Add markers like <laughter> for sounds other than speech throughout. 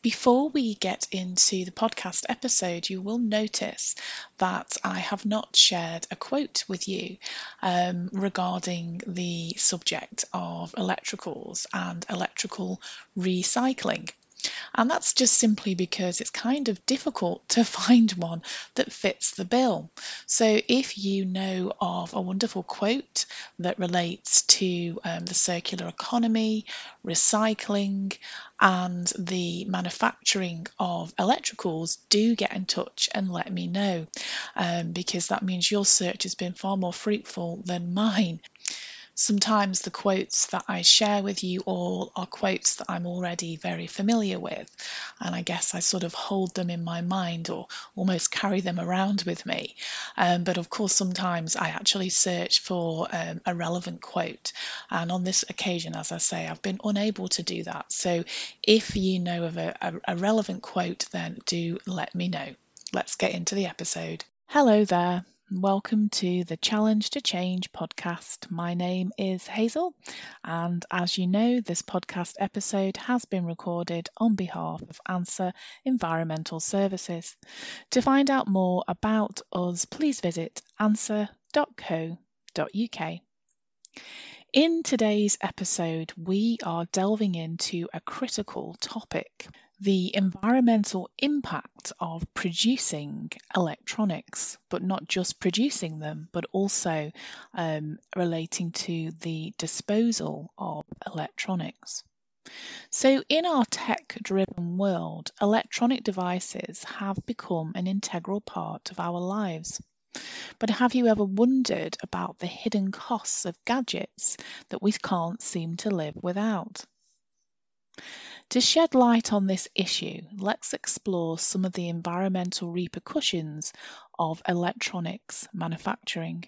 Before we get into the podcast episode, you will notice that I have not shared a quote with you um, regarding the subject of electricals and electrical recycling. And that's just simply because it's kind of difficult to <laughs> find one that fits the bill. So, if you know of a wonderful quote that relates to um, the circular economy, recycling, and the manufacturing of electricals, do get in touch and let me know um, because that means your search has been far more fruitful than mine. Sometimes the quotes that I share with you all are quotes that I'm already very familiar with, and I guess I sort of hold them in my mind or almost carry them around with me. Um, but of course, sometimes I actually search for um, a relevant quote, and on this occasion, as I say, I've been unable to do that. So if you know of a, a, a relevant quote, then do let me know. Let's get into the episode. Hello there. Welcome to the Challenge to Change podcast. My name is Hazel, and as you know, this podcast episode has been recorded on behalf of ANSA Environmental Services. To find out more about us, please visit ansa.co.uk. In today's episode, we are delving into a critical topic the environmental impact of producing electronics, but not just producing them, but also um, relating to the disposal of electronics. So, in our tech driven world, electronic devices have become an integral part of our lives. But have you ever wondered about the hidden costs of gadgets that we can't seem to live without? To shed light on this issue, let's explore some of the environmental repercussions of electronics manufacturing.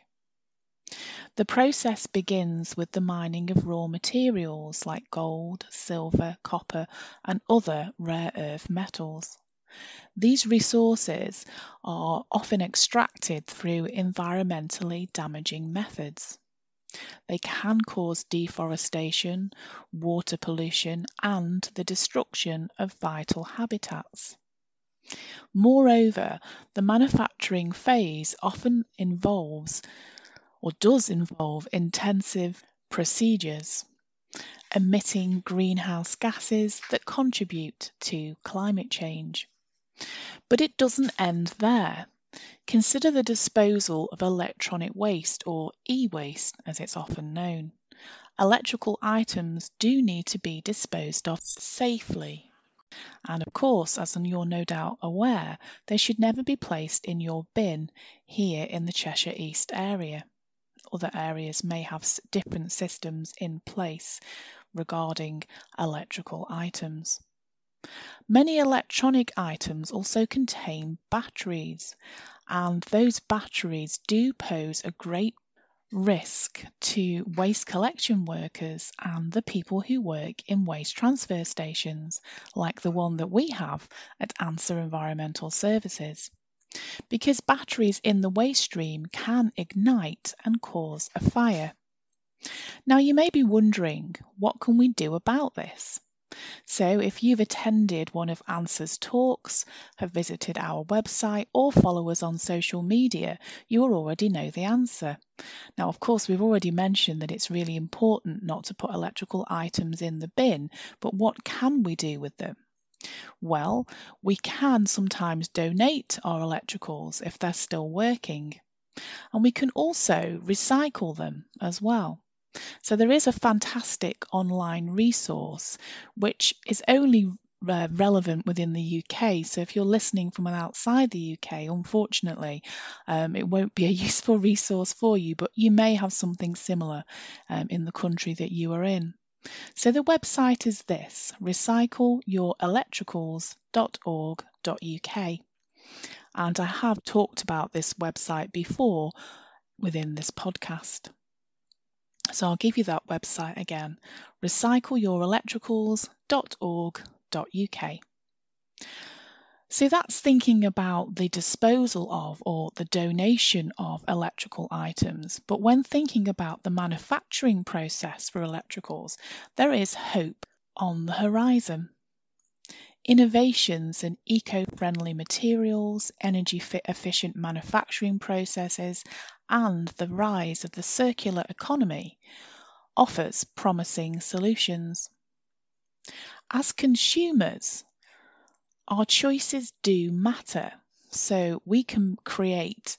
The process begins with the mining of raw materials like gold, silver, copper, and other rare earth metals. These resources are often extracted through environmentally damaging methods. They can cause deforestation, water pollution, and the destruction of vital habitats. Moreover, the manufacturing phase often involves or does involve intensive procedures, emitting greenhouse gases that contribute to climate change. But it doesn't end there. Consider the disposal of electronic waste, or e waste as it's often known. Electrical items do need to be disposed of safely. And of course, as you're no doubt aware, they should never be placed in your bin here in the Cheshire East area. Other areas may have different systems in place regarding electrical items. Many electronic items also contain batteries, and those batteries do pose a great risk to waste collection workers and the people who work in waste transfer stations, like the one that we have at ANSA Environmental Services. Because batteries in the waste stream can ignite and cause a fire. Now, you may be wondering, what can we do about this? So, if you've attended one of ANSA's talks, have visited our website, or follow us on social media, you will already know the answer. Now, of course, we've already mentioned that it's really important not to put electrical items in the bin, but what can we do with them? Well, we can sometimes donate our electricals if they're still working, and we can also recycle them as well. So there is a fantastic online resource which is only uh, relevant within the UK. So if you're listening from outside the UK, unfortunately, um, it won't be a <laughs> useful resource for you, but you may have something similar um, in the country that you are in. So the website is this recycleyourelectricals.org.uk. And I have talked about this website before within this podcast. So I'll give you that website again recycleyourelectricals.org.uk. So that's thinking about the disposal of or the donation of electrical items. But when thinking about the manufacturing process for electricals, there is hope on the horizon. Innovations in eco friendly materials, energy efficient manufacturing processes, and the rise of the circular economy offers promising solutions. As consumers, our choices do matter, so we can create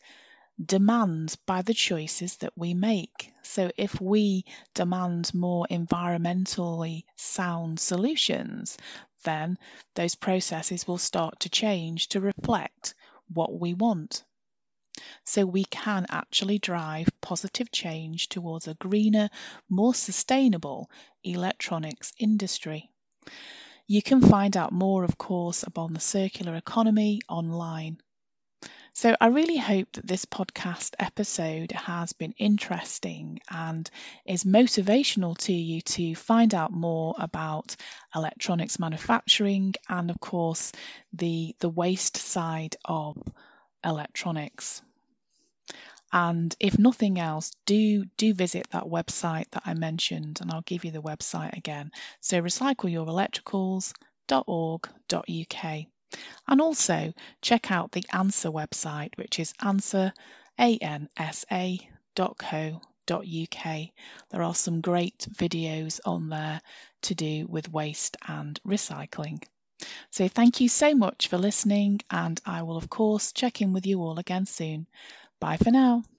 demand by the choices that we make. So if we demand more environmentally sound solutions, then those processes will start to change to reflect what we want. So we can actually drive positive change towards a greener, more sustainable electronics industry. You can find out more, of course, about the circular economy online. So, I really hope that this podcast episode has been interesting and is motivational to you to find out more about electronics manufacturing and, of course, the, the waste side of electronics. And if nothing else, do do visit that website that I mentioned, and I'll give you the website again. So recycleyourelectricals.org.uk. And also check out the ANSA website, which is ansa, A-N-S-A.co.uk. There are some great videos on there to do with waste and recycling. So thank you so much for listening, and I will, of course, check in with you all again soon. Bye for now.